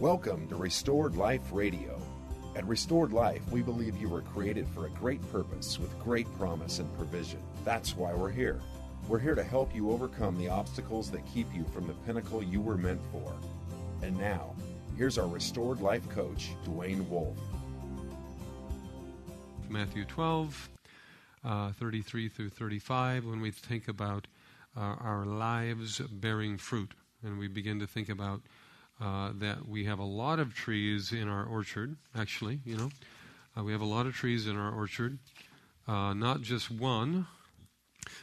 Welcome to Restored Life Radio. At Restored Life, we believe you were created for a great purpose with great promise and provision. That's why we're here. We're here to help you overcome the obstacles that keep you from the pinnacle you were meant for. And now, here's our Restored Life coach, Dwayne Wolf. Matthew 12, uh, 33 through 35, when we think about uh, our lives bearing fruit. And we begin to think about uh, that we have a lot of trees in our orchard, actually, you know. Uh, we have a lot of trees in our orchard, uh, not just one.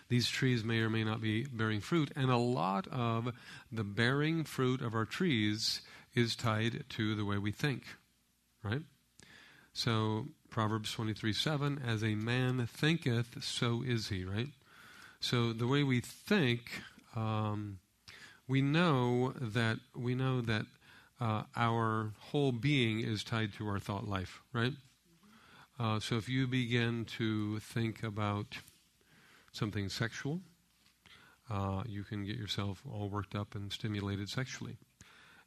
These trees may or may not be bearing fruit, and a lot of the bearing fruit of our trees is tied to the way we think, right? So, Proverbs 23 7, as a man thinketh, so is he, right? So, the way we think, um, we know that we know that uh, our whole being is tied to our thought life, right? Uh, so if you begin to think about something sexual, uh, you can get yourself all worked up and stimulated sexually.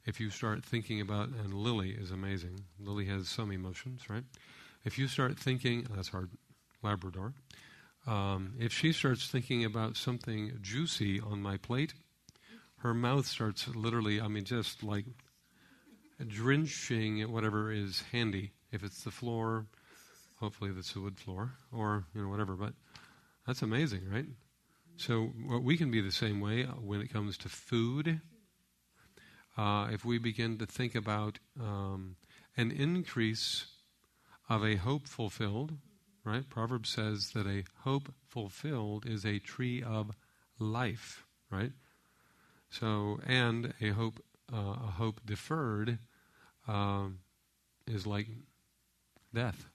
If you start thinking about, and Lily is amazing. Lily has some emotions, right? If you start thinking, that's hard, Labrador. Um, if she starts thinking about something juicy on my plate, her mouth starts literally, I mean, just like drenching whatever is handy. If it's the floor, hopefully it's a wood floor, or you know whatever. But that's amazing, right? So we can be the same way when it comes to food. Uh, if we begin to think about um, an increase of a hope fulfilled, right? Proverbs says that a hope fulfilled is a tree of life, right? So, and a hope, uh, a hope deferred um, is like death.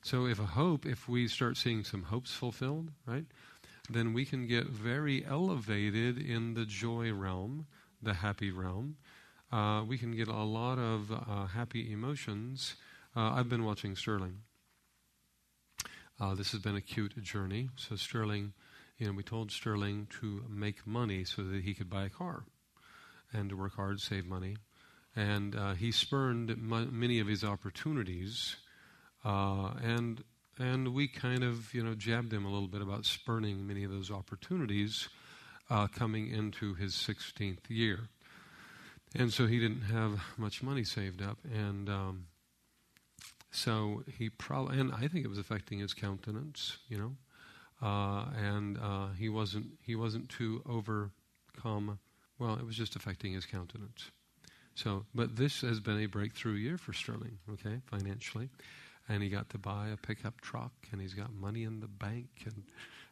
So, if a hope, if we start seeing some hopes fulfilled, right, then we can get very elevated in the joy realm, the happy realm. Uh, we can get a lot of uh, happy emotions. Uh, I've been watching Sterling. Uh, this has been a cute journey. So Sterling you know, we told Sterling to make money so that he could buy a car and to work hard, save money. And uh, he spurned m- many of his opportunities, uh, and and we kind of you know jabbed him a little bit about spurning many of those opportunities uh, coming into his 16th year. And so he didn't have much money saved up, and um, so he probably and I think it was affecting his countenance, you know uh, and uh, he wasn't he wasn't too overcome. Well, it was just affecting his countenance. So, but this has been a breakthrough year for Sterling, okay, financially, and he got to buy a pickup truck, and he's got money in the bank, and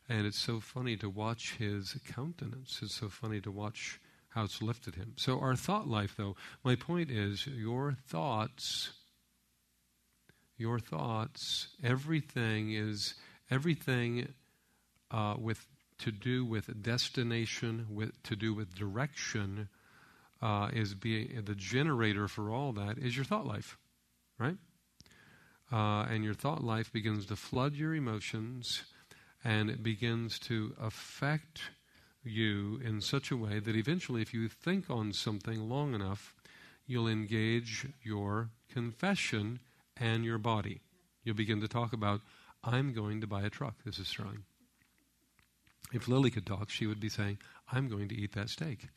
and it's so funny to watch his countenance. It's so funny to watch how it's lifted him. So our thought life, though, my point is, your thoughts, your thoughts, everything is everything uh, with to do with destination, with to do with direction, uh, is being the generator for all that is your thought life, right? Uh, and your thought life begins to flood your emotions, and it begins to affect you in such a way that eventually, if you think on something long enough, you'll engage your confession and your body. You'll begin to talk about, I'm going to buy a truck. This is strong. If Lily could talk, she would be saying, I'm going to eat that steak.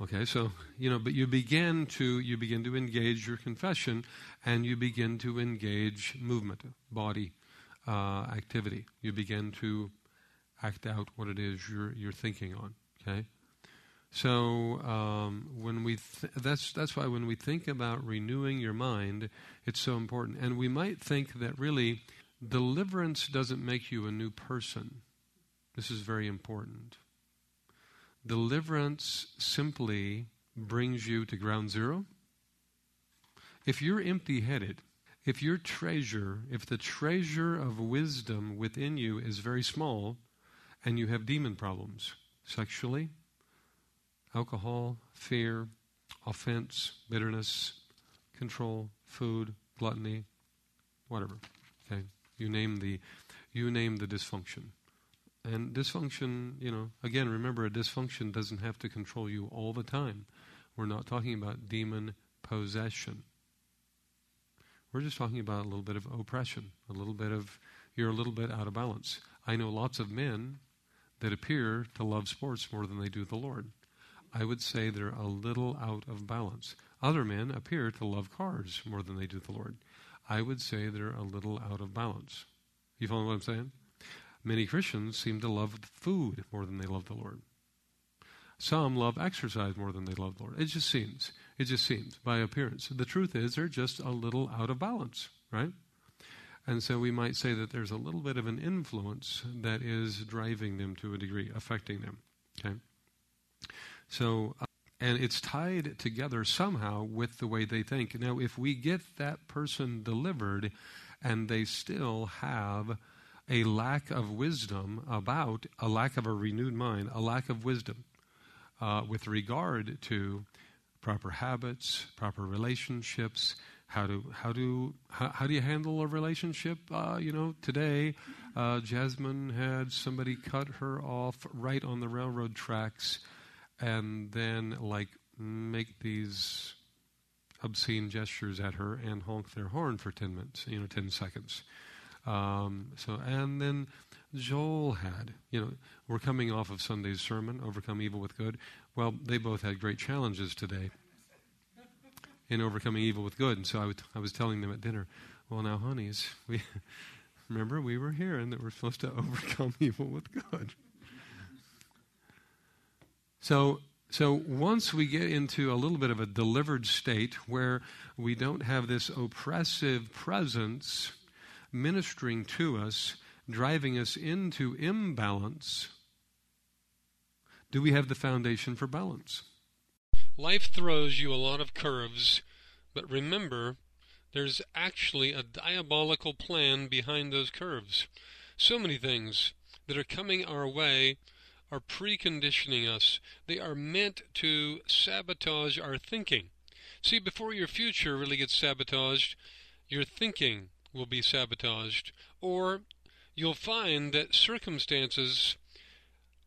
Okay, so you know, but you begin to you begin to engage your confession, and you begin to engage movement, body uh, activity. You begin to act out what it is you're you're thinking on. Okay, so um, when we th- that's that's why when we think about renewing your mind, it's so important. And we might think that really deliverance doesn't make you a new person. This is very important. Deliverance simply brings you to ground zero. If you're empty headed, if your treasure, if the treasure of wisdom within you is very small and you have demon problems sexually, alcohol, fear, offense, bitterness, control, food, gluttony, whatever. Okay? You name the you name the dysfunction. And dysfunction, you know, again, remember a dysfunction doesn't have to control you all the time. We're not talking about demon possession. We're just talking about a little bit of oppression, a little bit of, you're a little bit out of balance. I know lots of men that appear to love sports more than they do the Lord. I would say they're a little out of balance. Other men appear to love cars more than they do the Lord. I would say they're a little out of balance. You follow what I'm saying? Many Christians seem to love food more than they love the Lord. Some love exercise more than they love the Lord. It just seems. It just seems by appearance. The truth is, they're just a little out of balance, right? And so we might say that there's a little bit of an influence that is driving them to a degree, affecting them. Okay? So, uh, and it's tied together somehow with the way they think. Now, if we get that person delivered and they still have a lack of wisdom about, a lack of a renewed mind, a lack of wisdom uh, with regard to proper habits, proper relationships, how to how do how, how do you handle a relationship? Uh, you know, today, uh, Jasmine had somebody cut her off right on the railroad tracks, and then like make these obscene gestures at her and honk their horn for ten minutes, you know, ten seconds. Um, so and then Joel had, you know, we're coming off of Sunday's sermon, overcome evil with good. Well, they both had great challenges today in overcoming evil with good. And so I, would, I was telling them at dinner, well, now, honeys, we remember we were hearing that we're supposed to overcome evil with good. So, so once we get into a little bit of a delivered state where we don't have this oppressive presence ministering to us, driving us into imbalance, do we have the foundation for balance? Life throws you a lot of curves, but remember, there's actually a diabolical plan behind those curves. So many things that are coming our way are preconditioning us. They are meant to sabotage our thinking. See, before your future really gets sabotaged, your thinking will be sabotaged, or you'll find that circumstances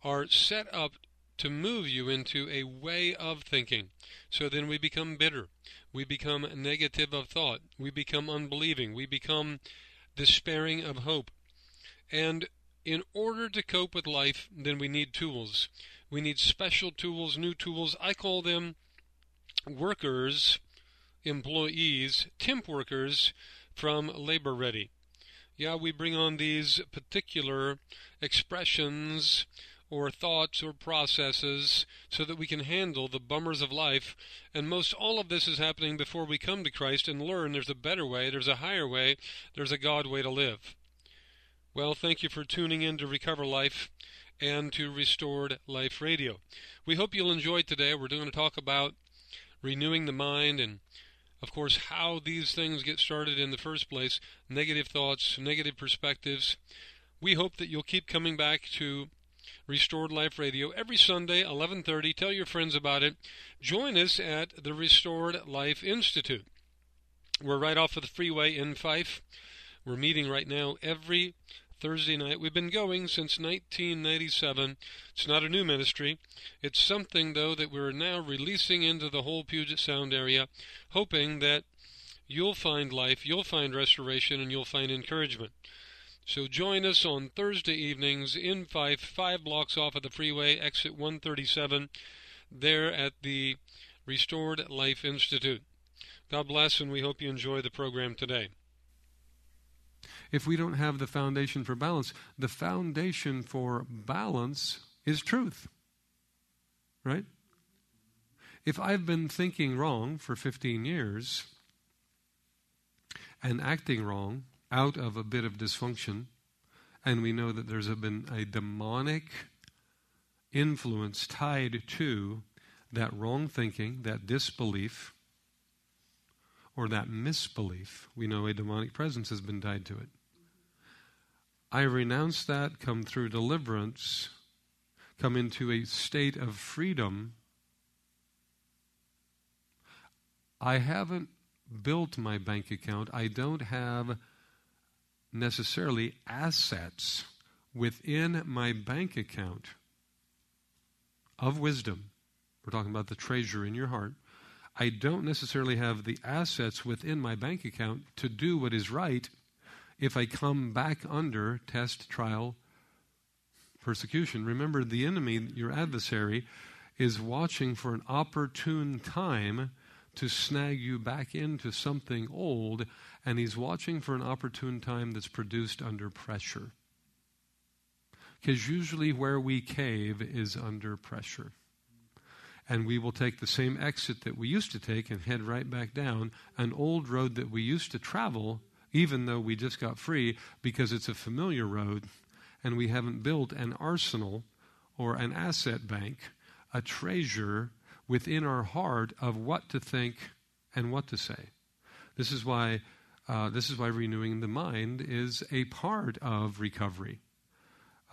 are set up to move you into a way of thinking. So then we become bitter. We become negative of thought. We become unbelieving. We become despairing of hope. And in order to cope with life, then we need tools. We need special tools, new tools. I call them workers, employees, temp workers from Labor Ready. Yeah, we bring on these particular expressions or thoughts or processes so that we can handle the bummers of life. And most all of this is happening before we come to Christ and learn there's a better way, there's a higher way, there's a God way to live. Well, thank you for tuning in to Recover Life and to Restored Life Radio. We hope you'll enjoy today. We're going to talk about renewing the mind and of course, how these things get started in the first place negative thoughts, negative perspectives. We hope that you'll keep coming back to Restored Life Radio every Sunday, 11:30. Tell your friends about it. Join us at the Restored Life Institute. We're right off of the freeway in Fife. We're meeting right now every Thursday night. We've been going since 1997. It's not a new ministry. It's something, though, that we're now releasing into the whole Puget Sound area, hoping that you'll find life, you'll find restoration, and you'll find encouragement. So join us on Thursday evenings in Fife, five blocks off of the freeway, exit 137, there at the Restored Life Institute. God bless, and we hope you enjoy the program today. If we don't have the foundation for balance, the foundation for balance is truth. Right? If I've been thinking wrong for 15 years and acting wrong out of a bit of dysfunction, and we know that there's been a demonic influence tied to that wrong thinking, that disbelief, or that misbelief. We know a demonic presence has been tied to it. I renounce that, come through deliverance, come into a state of freedom. I haven't built my bank account. I don't have necessarily assets within my bank account of wisdom. We're talking about the treasure in your heart. I don't necessarily have the assets within my bank account to do what is right if I come back under test, trial, persecution. Remember, the enemy, your adversary, is watching for an opportune time to snag you back into something old, and he's watching for an opportune time that's produced under pressure. Because usually where we cave is under pressure. And we will take the same exit that we used to take and head right back down an old road that we used to travel, even though we just got free, because it's a familiar road and we haven't built an arsenal or an asset bank, a treasure within our heart of what to think and what to say. This is why uh, this is why renewing the mind is a part of recovery.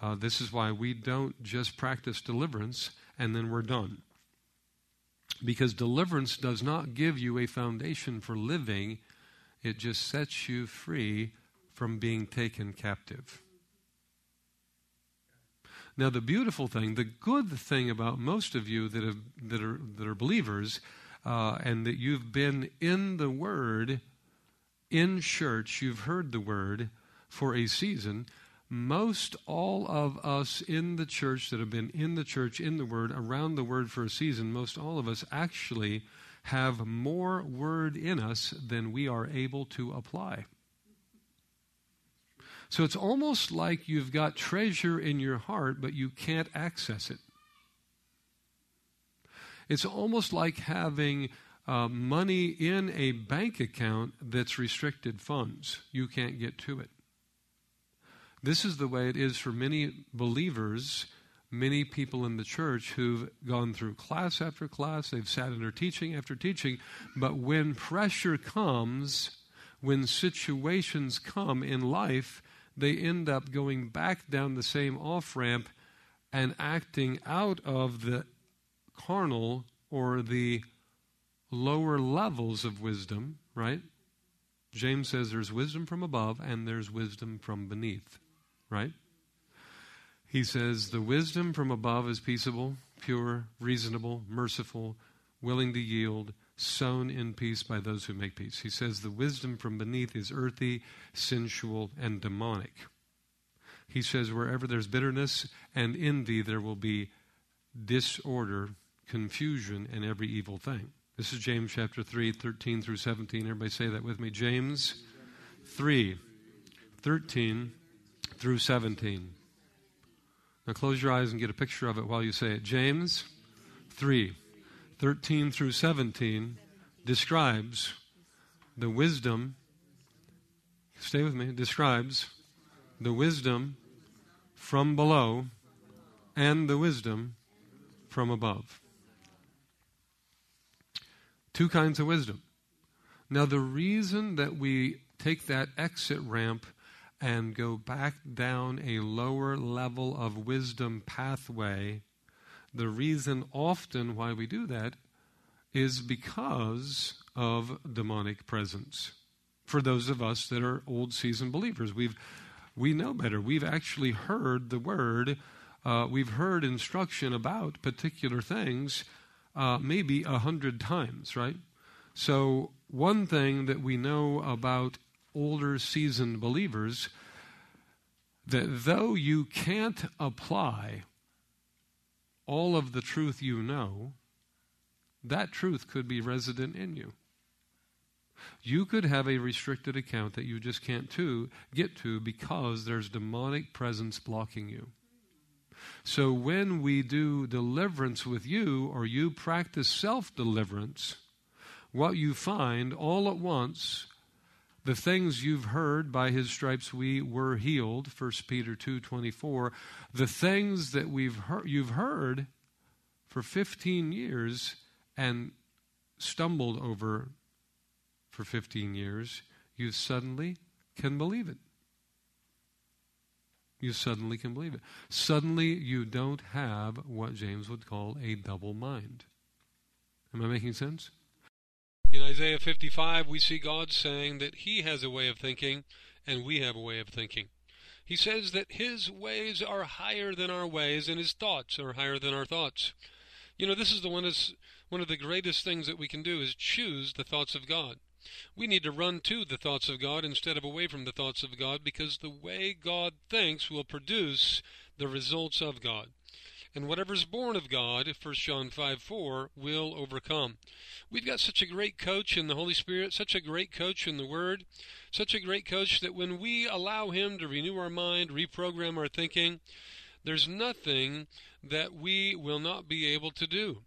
Uh, this is why we don't just practice deliverance and then we're done. Because deliverance does not give you a foundation for living, it just sets you free from being taken captive. Now, the beautiful thing, the good thing about most of you that, have, that, are, that are believers uh, and that you've been in the Word, in church, you've heard the Word for a season. Most all of us in the church that have been in the church, in the Word, around the Word for a season, most all of us actually have more Word in us than we are able to apply. So it's almost like you've got treasure in your heart, but you can't access it. It's almost like having uh, money in a bank account that's restricted funds. You can't get to it. This is the way it is for many believers, many people in the church who've gone through class after class, they've sat under teaching after teaching, but when pressure comes, when situations come in life, they end up going back down the same off ramp and acting out of the carnal or the lower levels of wisdom, right? James says there's wisdom from above and there's wisdom from beneath, right? He says the wisdom from above is peaceable, pure, reasonable, merciful, willing to yield, sown in peace by those who make peace. He says the wisdom from beneath is earthy, sensual, and demonic. He says wherever there's bitterness and envy, there will be disorder, confusion, and every evil thing. This is James chapter 3, 13 through 17. Everybody say that with me. James 3, 13 through 17. Now close your eyes and get a picture of it while you say it. James 3, 13 through 17 describes the wisdom, stay with me, describes the wisdom from below and the wisdom from above. Two kinds of wisdom. Now, the reason that we take that exit ramp and go back down a lower level of wisdom pathway the reason often why we do that is because of demonic presence. For those of us that are old seasoned believers, we've we know better. We've actually heard the word. Uh, we've heard instruction about particular things uh, maybe a hundred times, right? So one thing that we know about older seasoned believers that though you can't apply all of the truth you know, that truth could be resident in you. You could have a restricted account that you just can't to, get to because there's demonic presence blocking you. So when we do deliverance with you or you practice self deliverance, what you find all at once the things you've heard by his stripes we were healed 1 peter 2.24 the things that we've heard, you've heard for 15 years and stumbled over for 15 years you suddenly can believe it. You suddenly can believe it. Suddenly you don't have what james would call a double mind. Am i making sense in Isaiah 55, we see God saying that He has a way of thinking and we have a way of thinking. He says that His ways are higher than our ways and His thoughts are higher than our thoughts. You know, this is the one, is one of the greatest things that we can do is choose the thoughts of God. We need to run to the thoughts of God instead of away from the thoughts of God because the way God thinks will produce the results of God. And whatever's born of God, 1 John 5 4, will overcome. We've got such a great coach in the Holy Spirit, such a great coach in the Word, such a great coach that when we allow Him to renew our mind, reprogram our thinking, there's nothing that we will not be able to do.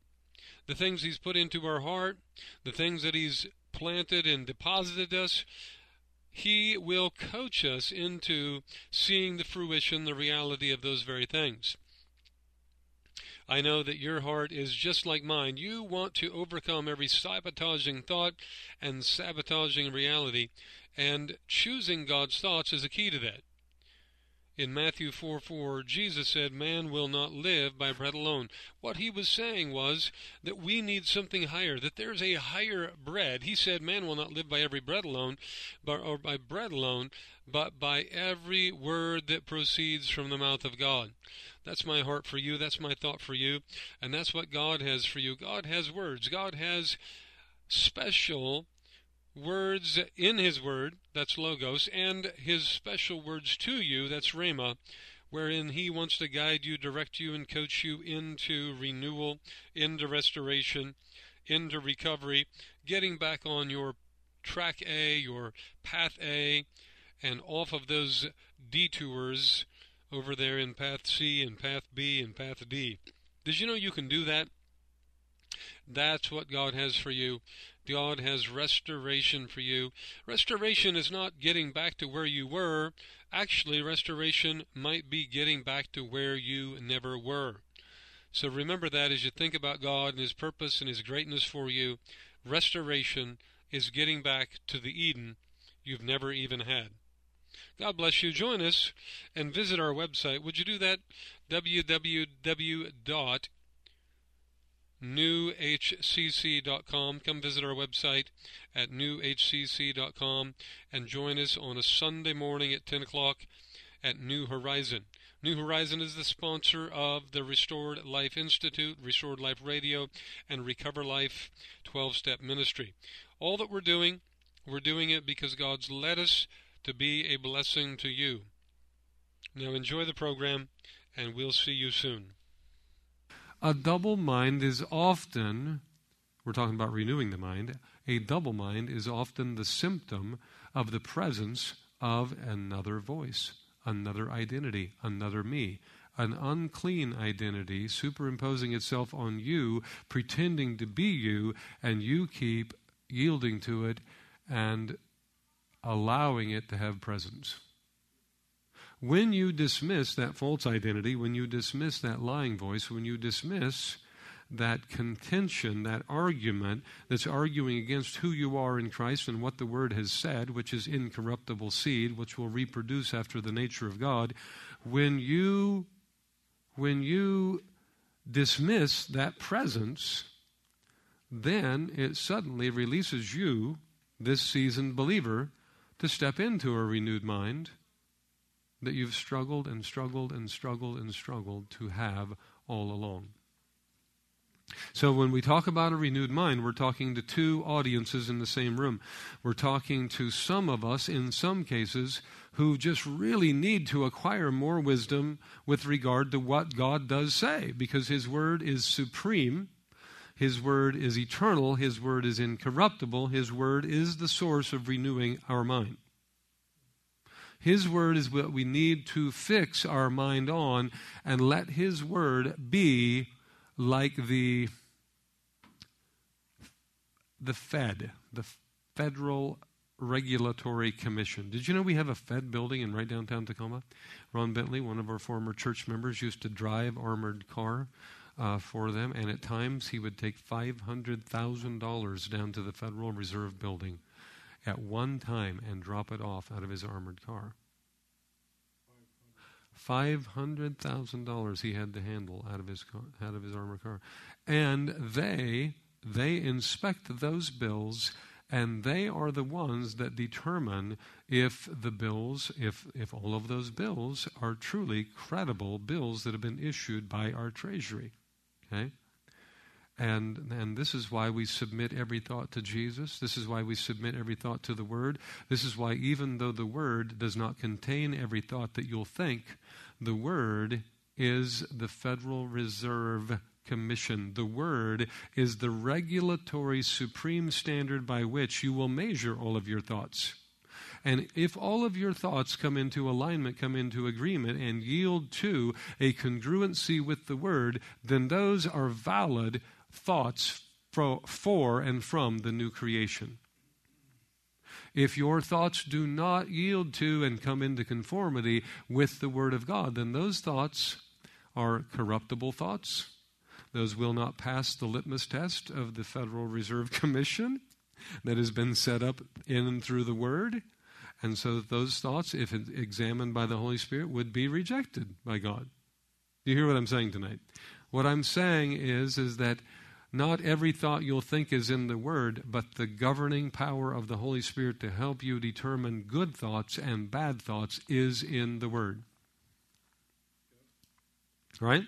The things He's put into our heart, the things that He's planted and deposited us, He will coach us into seeing the fruition, the reality of those very things. I know that your heart is just like mine. You want to overcome every sabotaging thought and sabotaging reality, and choosing God's thoughts is a key to that. In Matthew 4 4, Jesus said, Man will not live by bread alone. What he was saying was that we need something higher, that there's a higher bread. He said, Man will not live by every bread alone, but, or by bread alone, but by every word that proceeds from the mouth of God. That's my heart for you. That's my thought for you. And that's what God has for you. God has words. God has special words in His Word, that's Logos, and His special words to you, that's Rhema, wherein He wants to guide you, direct you, and coach you into renewal, into restoration, into recovery, getting back on your track A, your path A, and off of those detours over there in path C and path B and path D. Did you know you can do that? That's what God has for you. God has restoration for you. Restoration is not getting back to where you were. Actually, restoration might be getting back to where you never were. So remember that as you think about God and His purpose and His greatness for you. Restoration is getting back to the Eden you've never even had. God bless you. Join us and visit our website. Would you do that? www newhcc.com. Come visit our website at newhcc.com and join us on a Sunday morning at 10 o'clock at New Horizon. New Horizon is the sponsor of the Restored Life Institute, Restored Life Radio, and Recover Life 12 Step Ministry. All that we're doing, we're doing it because God's led us to be a blessing to you. Now enjoy the program, and we'll see you soon. A double mind is often, we're talking about renewing the mind, a double mind is often the symptom of the presence of another voice, another identity, another me, an unclean identity superimposing itself on you, pretending to be you, and you keep yielding to it and allowing it to have presence. When you dismiss that false identity, when you dismiss that lying voice, when you dismiss that contention, that argument that's arguing against who you are in Christ and what the Word has said, which is incorruptible seed, which will reproduce after the nature of God, when you when you dismiss that presence, then it suddenly releases you, this seasoned believer, to step into a renewed mind that you've struggled and struggled and struggled and struggled to have all along. So, when we talk about a renewed mind, we're talking to two audiences in the same room. We're talking to some of us, in some cases, who just really need to acquire more wisdom with regard to what God does say, because His Word is supreme. His Word is eternal. His Word is incorruptible. His Word is the source of renewing our mind. His word is what we need to fix our mind on and let His word be like the, the Fed, the Federal Regulatory Commission. Did you know we have a Fed building in right downtown Tacoma? Ron Bentley, one of our former church members, used to drive armored car. Uh, for them, and at times he would take $500,000 down to the Federal Reserve building at one time and drop it off out of his armored car. Five hundred thousand dollars he had to handle out of his car, out of his armored car, and they they inspect those bills, and they are the ones that determine if the bills, if if all of those bills are truly credible bills that have been issued by our Treasury. Okay, And, and this is why we submit every thought to Jesus. This is why we submit every thought to the Word. This is why, even though the Word does not contain every thought that you'll think, the Word is the Federal Reserve Commission. The Word is the regulatory supreme standard by which you will measure all of your thoughts. And if all of your thoughts come into alignment, come into agreement, and yield to a congruency with the Word, then those are valid thoughts for and from the new creation. If your thoughts do not yield to and come into conformity with the Word of God, then those thoughts are corruptible thoughts. Those will not pass the litmus test of the Federal Reserve Commission that has been set up in and through the Word. And so those thoughts, if examined by the Holy Spirit, would be rejected by God. Do you hear what I'm saying tonight? What I'm saying is, is that not every thought you'll think is in the Word, but the governing power of the Holy Spirit to help you determine good thoughts and bad thoughts is in the Word. Right?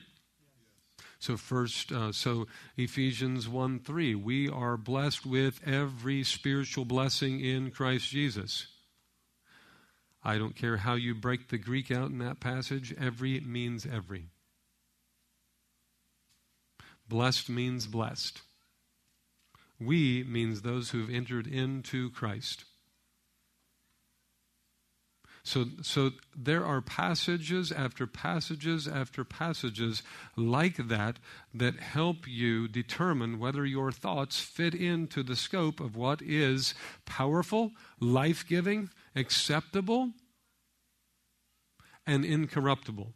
So first, uh, so Ephesians 1 3, we are blessed with every spiritual blessing in Christ Jesus. I don't care how you break the Greek out in that passage, every means every. Blessed means blessed. We means those who've entered into Christ. So, so there are passages after passages after passages like that that help you determine whether your thoughts fit into the scope of what is powerful, life giving, acceptable, and incorruptible.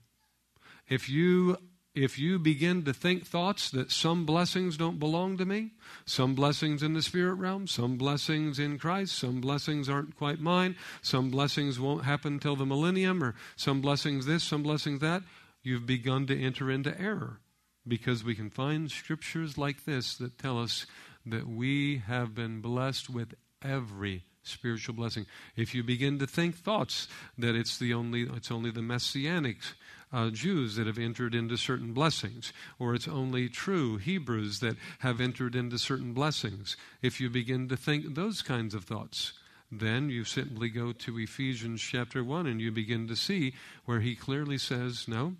If you if you begin to think thoughts that some blessings don't belong to me, some blessings in the spirit realm, some blessings in Christ, some blessings aren't quite mine, some blessings won't happen till the millennium, or some blessings this, some blessings that, you've begun to enter into error. Because we can find scriptures like this that tell us that we have been blessed with every spiritual blessing. If you begin to think thoughts that it's the only it's only the messianic uh, Jews that have entered into certain blessings, or it's only true Hebrews that have entered into certain blessings. If you begin to think those kinds of thoughts, then you simply go to Ephesians chapter 1 and you begin to see where he clearly says, no,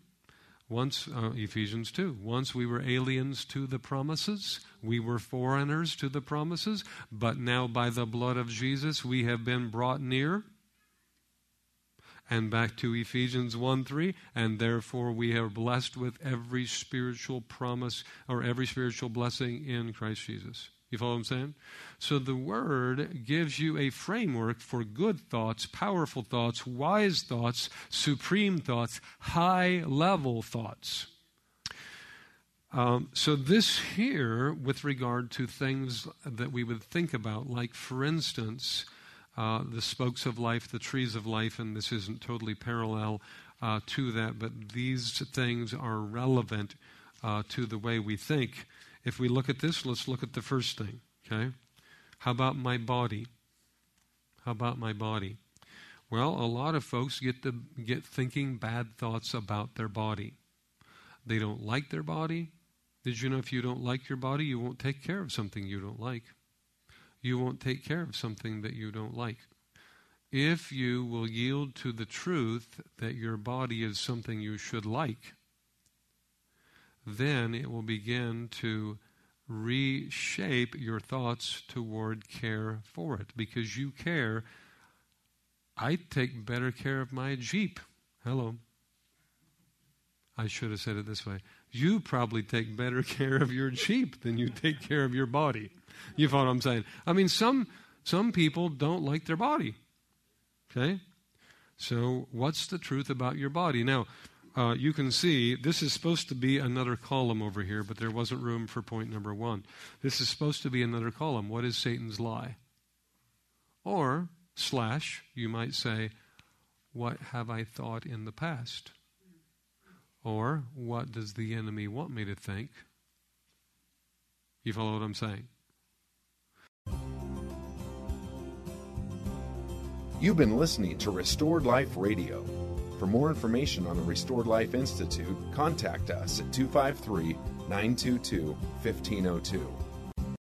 once, uh, Ephesians 2, once we were aliens to the promises, we were foreigners to the promises, but now by the blood of Jesus we have been brought near and back to Ephesians 1 3, and therefore we are blessed with every spiritual promise or every spiritual blessing in Christ Jesus. You follow what I'm saying? So the Word gives you a framework for good thoughts, powerful thoughts, wise thoughts, supreme thoughts, high level thoughts. Um, so, this here, with regard to things that we would think about, like for instance, uh, the spokes of life, the trees of life, and this isn't totally parallel uh, to that, but these things are relevant uh, to the way we think. If we look at this, let's look at the first thing, okay? How about my body? How about my body? Well, a lot of folks get to get thinking bad thoughts about their body. They don't like their body. Did you know if you don't like your body, you won't take care of something you don't like? You won't take care of something that you don't like. If you will yield to the truth that your body is something you should like, then it will begin to reshape your thoughts toward care for it because you care. I take better care of my Jeep. Hello. I should have said it this way. You probably take better care of your Jeep than you take care of your body. You follow what I'm saying? I mean, some some people don't like their body. Okay, so what's the truth about your body? Now, uh, you can see this is supposed to be another column over here, but there wasn't room for point number one. This is supposed to be another column. What is Satan's lie? Or slash, you might say, what have I thought in the past? Or what does the enemy want me to think? You follow what I'm saying? You've been listening to Restored Life Radio. For more information on the Restored Life Institute, contact us at 253 922 1502.